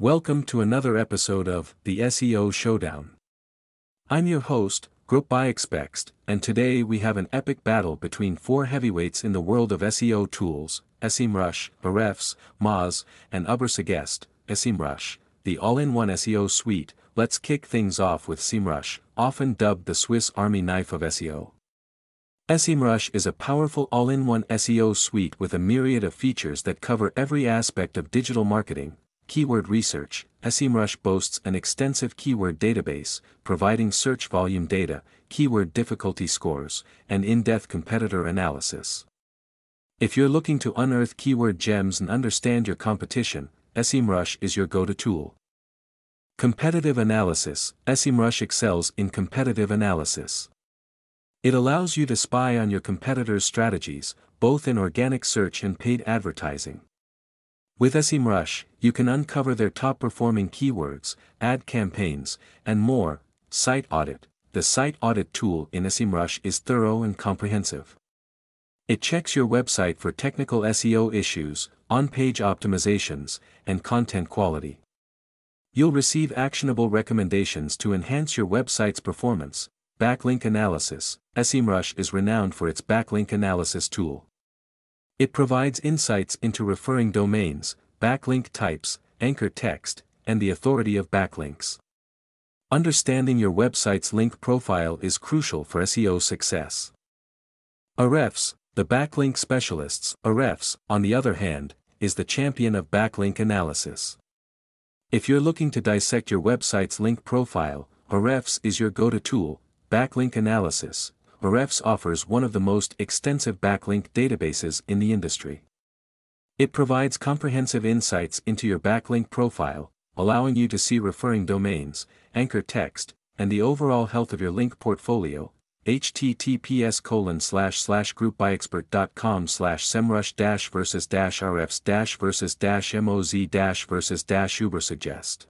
Welcome to another episode of The SEO Showdown. I'm your host, Groupbuyexpext, and today we have an epic battle between four heavyweights in the world of SEO tools, SEMrush, Ahrefs, Moz, and Ubersuggest, SEMrush, the all-in-one SEO suite. Let's kick things off with SEMrush, often dubbed the Swiss Army knife of SEO. SEMrush is a powerful all-in-one SEO suite with a myriad of features that cover every aspect of digital marketing, Keyword Research, SEMrush boasts an extensive keyword database, providing search volume data, keyword difficulty scores, and in-depth competitor analysis. If you're looking to unearth keyword gems and understand your competition, SEMrush is your go-to tool. Competitive Analysis SEMrush excels in competitive analysis. It allows you to spy on your competitors' strategies, both in organic search and paid advertising. With SEMrush, you can uncover their top-performing keywords, ad campaigns, and more. Site Audit The site audit tool in SEMrush is thorough and comprehensive. It checks your website for technical SEO issues, on-page optimizations, and content quality. You'll receive actionable recommendations to enhance your website's performance. Backlink Analysis SEMrush is renowned for its backlink analysis tool. It provides insights into referring domains, backlink types, anchor text, and the authority of backlinks. Understanding your website's link profile is crucial for SEO success. Ahrefs, the backlink specialists, Ahrefs, on the other hand, is the champion of backlink analysis. If you're looking to dissect your website's link profile, Ahrefs is your go-to tool, backlink analysis, Ahrefs offers one of the most extensive backlink databases in the industry. It provides comprehensive insights into your backlink profile, allowing you to see referring domains, anchor text, and the overall health of your link portfolio. https colon slash slash groupbuyexpert.com slash semrush dash versus dash ahrefs dash versus dash moz dash versus dash ubersuggest